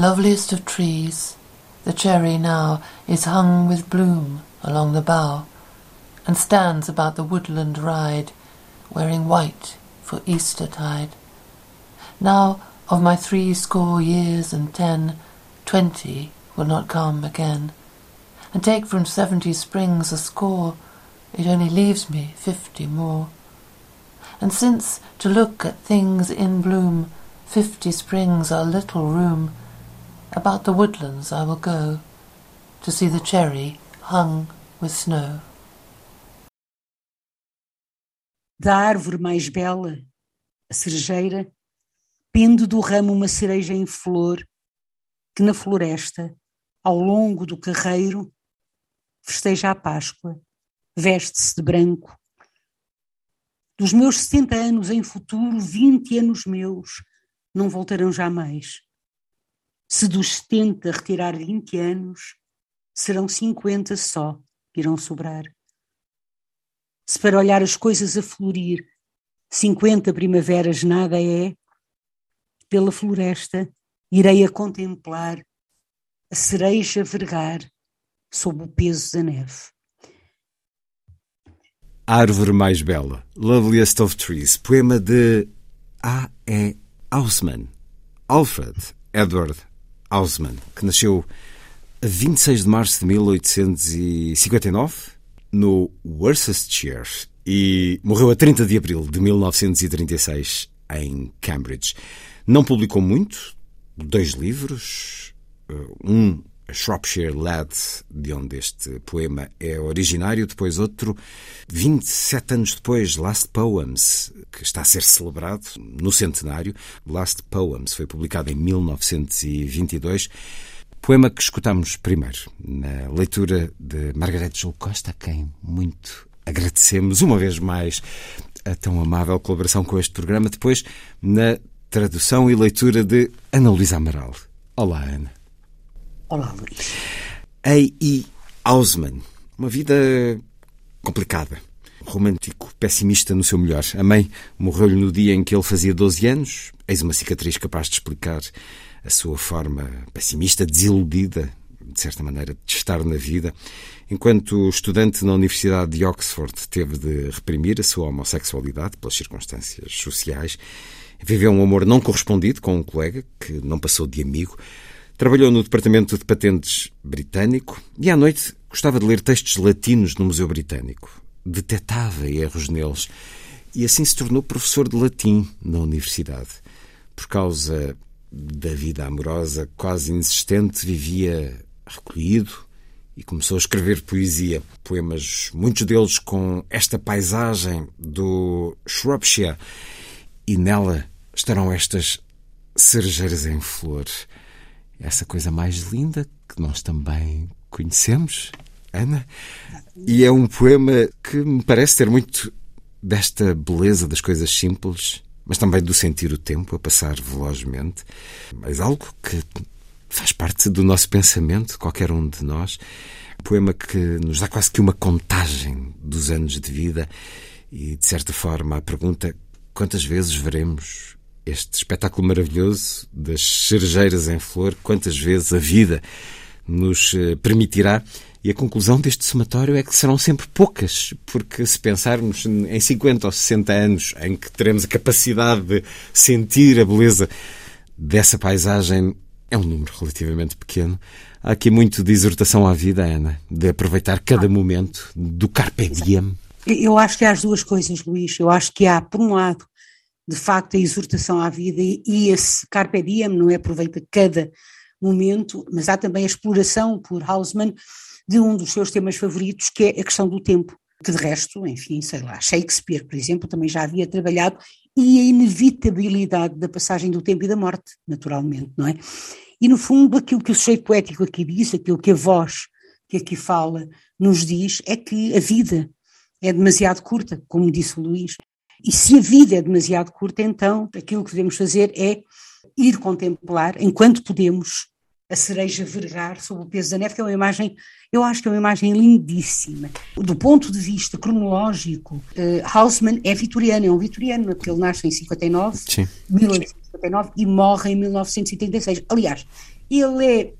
Loveliest of trees, the cherry now is hung with bloom along the bough, and stands about the woodland ride, wearing white for Eastertide. Now of my three score years and ten, twenty will not come again, and take from seventy springs a score, it only leaves me fifty more. And since to look at things in bloom, fifty springs are little room, about the woodlands I will go to see the cherry hung with snow. Da árvore mais bela, a cerejeira, pende do ramo uma cereja em flor, que na floresta, ao longo do carreiro, festeja a Páscoa, veste-se de branco. Dos meus setenta anos em futuro, vinte anos meus não voltarão jamais se dos 70 retirar 20 anos, serão 50 só que irão sobrar. Se para olhar as coisas a florir, 50 primaveras nada é, pela floresta irei a contemplar a cereja vergar sob o peso da neve. Árvore Mais Bela, Loveliest of Trees, poema de A. E. Hausmann, Alfred Edward Hausmann, que nasceu a 26 de março de 1859 no Worcestershire e morreu a 30 de abril de 1936 em Cambridge. Não publicou muito, dois livros, eh, um Shropshire Lad, de onde este poema é originário, depois outro, 27 anos depois, Last Poems, que está a ser celebrado no centenário. Last Poems foi publicado em 1922. Poema que escutamos primeiro na leitura de Margarete João Costa, a quem muito agradecemos uma vez mais a tão amável colaboração com este programa. Depois, na tradução e leitura de Ana Luísa Amaral. Olá, Ana. Olá, Luís. A.E. Hausmann. Uma vida complicada. Romântico, pessimista no seu melhor. A mãe morreu-lhe no dia em que ele fazia 12 anos. Eis uma cicatriz capaz de explicar a sua forma pessimista, desiludida, de certa maneira, de estar na vida. Enquanto estudante na Universidade de Oxford teve de reprimir a sua homossexualidade pelas circunstâncias sociais, viveu um amor não correspondido com um colega que não passou de amigo. Trabalhou no Departamento de Patentes britânico e à noite gostava de ler textos latinos no Museu Britânico. Detectava erros neles e assim se tornou professor de latim na universidade. Por causa da vida amorosa quase inexistente, vivia recolhido e começou a escrever poesia. Poemas, muitos deles com esta paisagem do Shropshire. E nela estarão estas cerejeiras em flor essa coisa mais linda que nós também conhecemos, Ana. E é um poema que me parece ter muito desta beleza das coisas simples, mas também do sentir o tempo a passar velozmente. Mas algo que faz parte do nosso pensamento, qualquer um de nós. Um poema que nos dá quase que uma contagem dos anos de vida e, de certa forma, a pergunta: quantas vezes veremos este espetáculo maravilhoso das cerejeiras em flor, quantas vezes a vida nos eh, permitirá. E a conclusão deste somatório é que serão sempre poucas, porque se pensarmos em 50 ou 60 anos em que teremos a capacidade de sentir a beleza dessa paisagem, é um número relativamente pequeno. Há aqui muito de exortação à vida, Ana, de aproveitar cada momento, do carpe diem. Eu acho que há as duas coisas, Luís. Eu acho que há, por um lado, de facto, a exortação à vida e esse carpe diem, não é? Aproveita cada momento, mas há também a exploração por Hausmann de um dos seus temas favoritos, que é a questão do tempo, que de resto, enfim, sei lá, Shakespeare, por exemplo, também já havia trabalhado, e a inevitabilidade da passagem do tempo e da morte, naturalmente, não é? E no fundo, aquilo que o sujeito poético aqui diz, aquilo que a voz que aqui fala nos diz, é que a vida é demasiado curta, como disse o Luís. E se a vida é demasiado curta, então aquilo que devemos fazer é ir contemplar, enquanto podemos, a cereja vergar sob o peso da neve, que é uma imagem, eu acho que é uma imagem lindíssima. Do ponto de vista cronológico, uh, Hausmann é vitoriano, é um vitoriano, porque ele nasce em 59, Sim. 1859 e morre em 1936. Aliás, ele é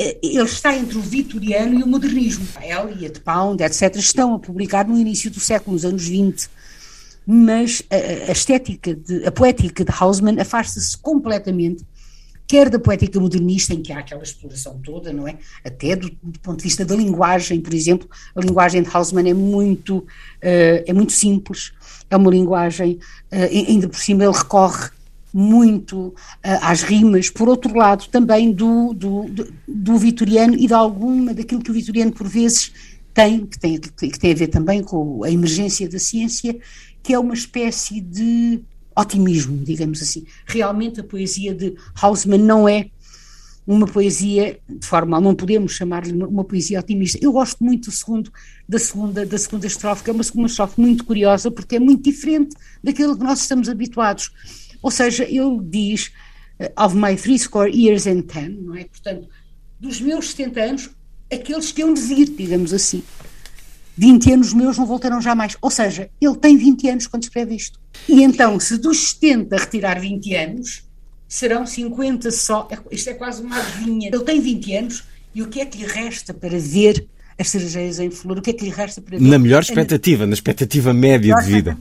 eh, ele está entre o vitoriano e o modernismo. Eliot, Pound, etc., estão a publicar no início do século, nos anos 20 mas a, a estética, de, a poética de Hausmann afasta-se completamente quer da poética modernista, em que há aquela exploração toda, não é? Até do, do, ponto de vista da linguagem, por exemplo, a linguagem de Hausmann é muito, uh, é muito simples, é uma linguagem, uh, ainda por cima ele recorre muito uh, às rimas, por outro lado também do, do, do, do, vitoriano e de alguma daquilo que o vitoriano por vezes tem, que tem, que tem a ver também com a emergência da ciência que é uma espécie de otimismo, digamos assim. Realmente a poesia de Hausmann não é uma poesia de forma, não podemos chamar-lhe uma, poesia otimista. Eu gosto muito do segundo, da segunda da segunda estrofe, que é uma segunda estrofe muito curiosa porque é muito diferente daquilo que nós estamos habituados. Ou seja, ele diz uh, of my three score years and ten, não é? Portanto, dos meus 70 anos, aqueles que eu de vir, digamos assim. 20 anos meus não voltarão jamais. Ou seja, ele tem 20 anos quando escreve isto. E então, se dos 70 retirar 20 anos, serão 50 só. É, isto é quase uma adivinha. Ele tem 20 anos e o que é que lhe resta para ver as cerejeiras em flor? O que é que lhe resta para ver? Na melhor expectativa, na expectativa média de vida.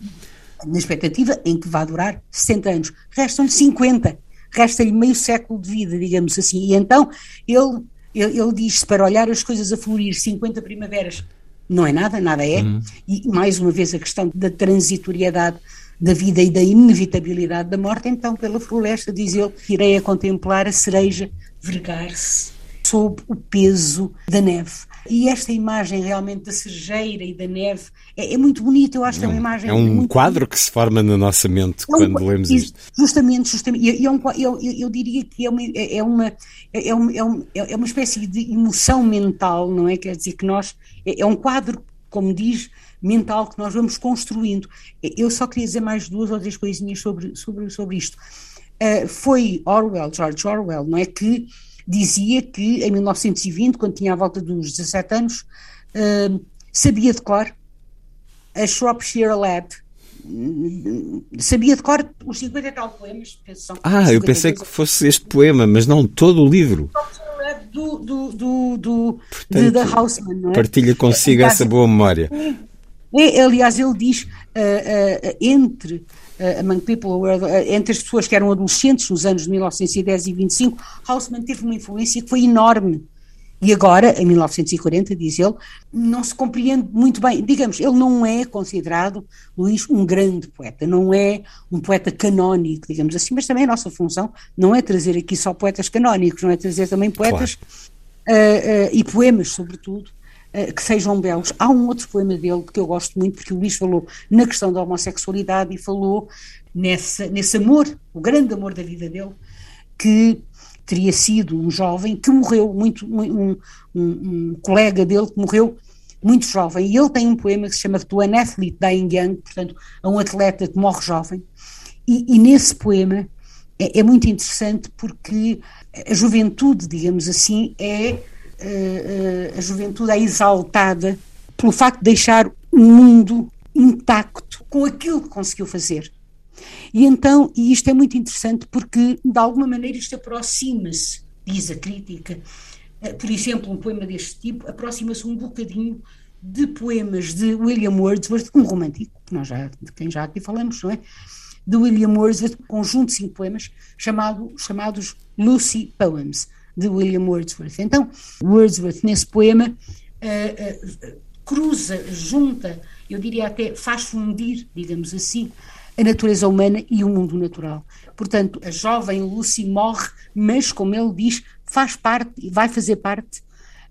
Na expectativa em que vai durar 60 anos. Restam-lhe 50. Resta-lhe meio século de vida, digamos assim. E então ele, ele, ele diz: para olhar as coisas a florir 50 primaveras não é nada, nada é. Uhum. E mais uma vez a questão da transitoriedade da vida e da inevitabilidade da morte, então pela floresta, diz ele, irei a contemplar a cereja vergar-se sob o peso da neve. E esta imagem realmente da cerejeira e da neve é, é muito bonita, eu acho que é uma imagem. É um quadro bonita. que se forma na nossa mente é um, quando lemos isto. Justamente, justamente. Eu, eu, eu, eu diria que é uma, é, uma, é, uma, é uma espécie de emoção mental, não é? Quer dizer que nós. É, é um quadro, como diz, mental que nós vamos construindo. Eu só queria dizer mais duas ou três coisinhas sobre, sobre, sobre isto. Uh, foi Orwell, George Orwell, não é? Que dizia que em 1920, quando tinha a volta dos 17 anos, uh, sabia de cor a Shropshire Lad. Sabia de cor os 50 e tal poemas. Ah, eu pensei que fosse este poema, mas não todo o livro. Do, do, do, do Portanto, de, Houseman, não é? Partilha consigo essa boa memória. É, aliás, ele diz entre uh, among people were, uh, entre as pessoas que eram adolescentes nos anos de 1910 e 25, Haussmann teve uma influência que foi enorme. E agora, em 1940, diz ele, não se compreende muito bem. Digamos, ele não é considerado, Luís, um grande poeta, não é um poeta canónico, digamos assim, mas também a nossa função não é trazer aqui só poetas canónicos, não é trazer também poetas claro. uh, uh, e poemas, sobretudo, que sejam belos. Há um outro poema dele que eu gosto muito, porque o Luís falou na questão da homossexualidade e falou nessa, nesse amor, o grande amor da vida dele, que teria sido um jovem que morreu, muito, um, um, um colega dele que morreu muito jovem, e ele tem um poema que se chama To an Athlete Dying Young, portanto, a um atleta que morre jovem, e, e nesse poema é, é, muito interessante porque a juventude, digamos assim, é a juventude é exaltada pelo facto de deixar o mundo intacto com aquilo que conseguiu fazer. E então, e isto é muito interessante porque, de alguma maneira, isto aproxima-se, diz a crítica, eh, por exemplo, um poema deste tipo aproxima-se um bocadinho de poemas de William Wordsworth, um romântico, nós já, de quem já aqui falamos, não é? De William Wordsworth, conjunto de cinco poemas chamado, chamados Lucy Poems, de William Wordsworth. Então, Wordsworth, nesse poema, uh, uh, cruza, junta, eu diria até faz fundir, digamos assim, a natureza humana e o mundo natural. Portanto, a jovem Lucy morre, mas, como ele diz, faz parte, vai fazer parte.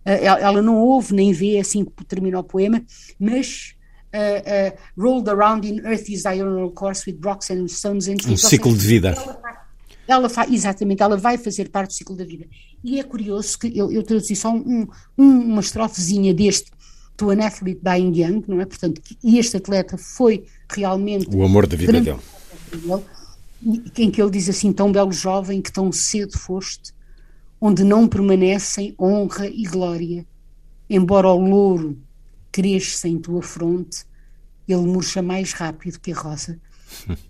Uh, ela não ouve nem vê assim que termina o poema, mas uh, uh, rolled around in earth's diurnal course with rocks and stones and. Um ciclo de vida. Ela, ela exatamente, ela vai fazer parte do ciclo da vida. E é curioso que eu, eu traduzi só um, um, uma estrofezinha deste to an athlete dying young, não é? Portanto, e este atleta foi realmente o amor da vida dele. Em que ele diz assim: tão belo jovem que tão cedo foste, onde não permanecem honra e glória, embora o louro cresça em tua fronte, ele murcha mais rápido que a rosa.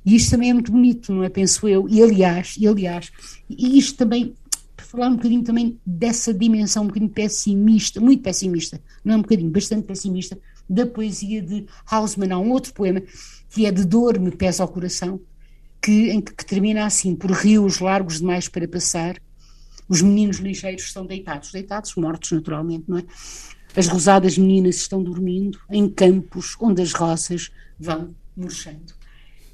E isto também é muito bonito, não é? Penso eu. E aliás, e aliás, e isto também falar um bocadinho também dessa dimensão um bocadinho pessimista, muito pessimista, não é um bocadinho, bastante pessimista, da poesia de Hausmann. Há um outro poema que é de dor me pesa ao coração, que, em que, que termina assim, por rios largos demais para passar, os meninos ligeiros estão deitados, deitados, mortos naturalmente, não é? As rosadas meninas estão dormindo em campos onde as roças vão murchando.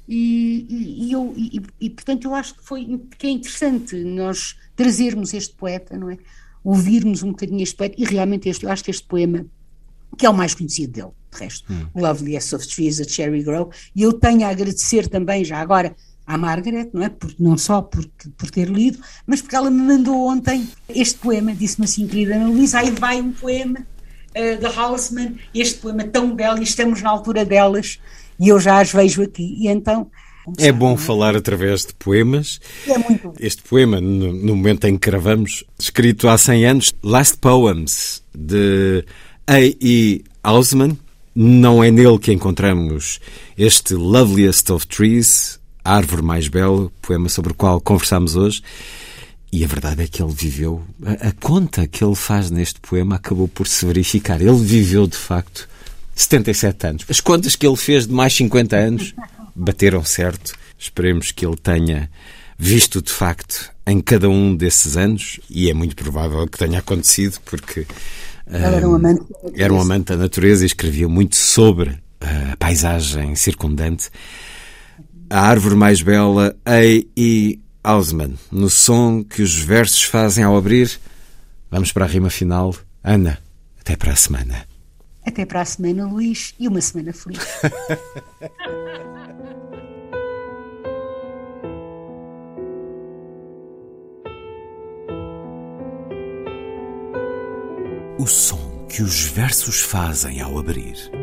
E, e, eu, e, e, portanto eu acho que foi que é interessante nós trazermos este poeta, não é? Ouvirmos um bocadinho este poeta e realmente este, eu acho que este poema que é o mais conhecido dele, de resto, hum. Loveliest of Trees, a Cherry Grow, e eu tenho a agradecer também já agora à Margaret, não é? Por, não só por, por ter lido, mas porque ela me mandou ontem este poema, disse-me assim, querida Ana Luísa, aí vai um poema uh, de Hausmann, este poema tão belo, e estamos na altura delas, e eu já as vejo aqui. E então. É bom falar através de poemas. É muito. Este poema, no, no momento em que gravamos, escrito há 100 anos, Last Poems, de A.E. Hausman. Não é nele que encontramos este Loveliest of Trees, a árvore mais bela, poema sobre o qual conversamos hoje. E a verdade é que ele viveu. A, a, conta que ele faz neste poema acabou por se verificar. Ele viveu, de facto, 77 anos. As contas que ele fez de mais 50 anos bateram certo. Esperemos que ele tenha visto de facto em cada um desses anos, e é muito provável que tenha acontecido, porque era, um amante era um amante da natureza e escrevia muito sobre a paisagem circundante. A árvore mais bela, A.E. Hausmann, no som que os versos fazem ao abrir. Vamos para a rima final. Ana, até para a semana. Até para a semana, Luís, e uma semana feliz. o som que os versos fazem ao abrir.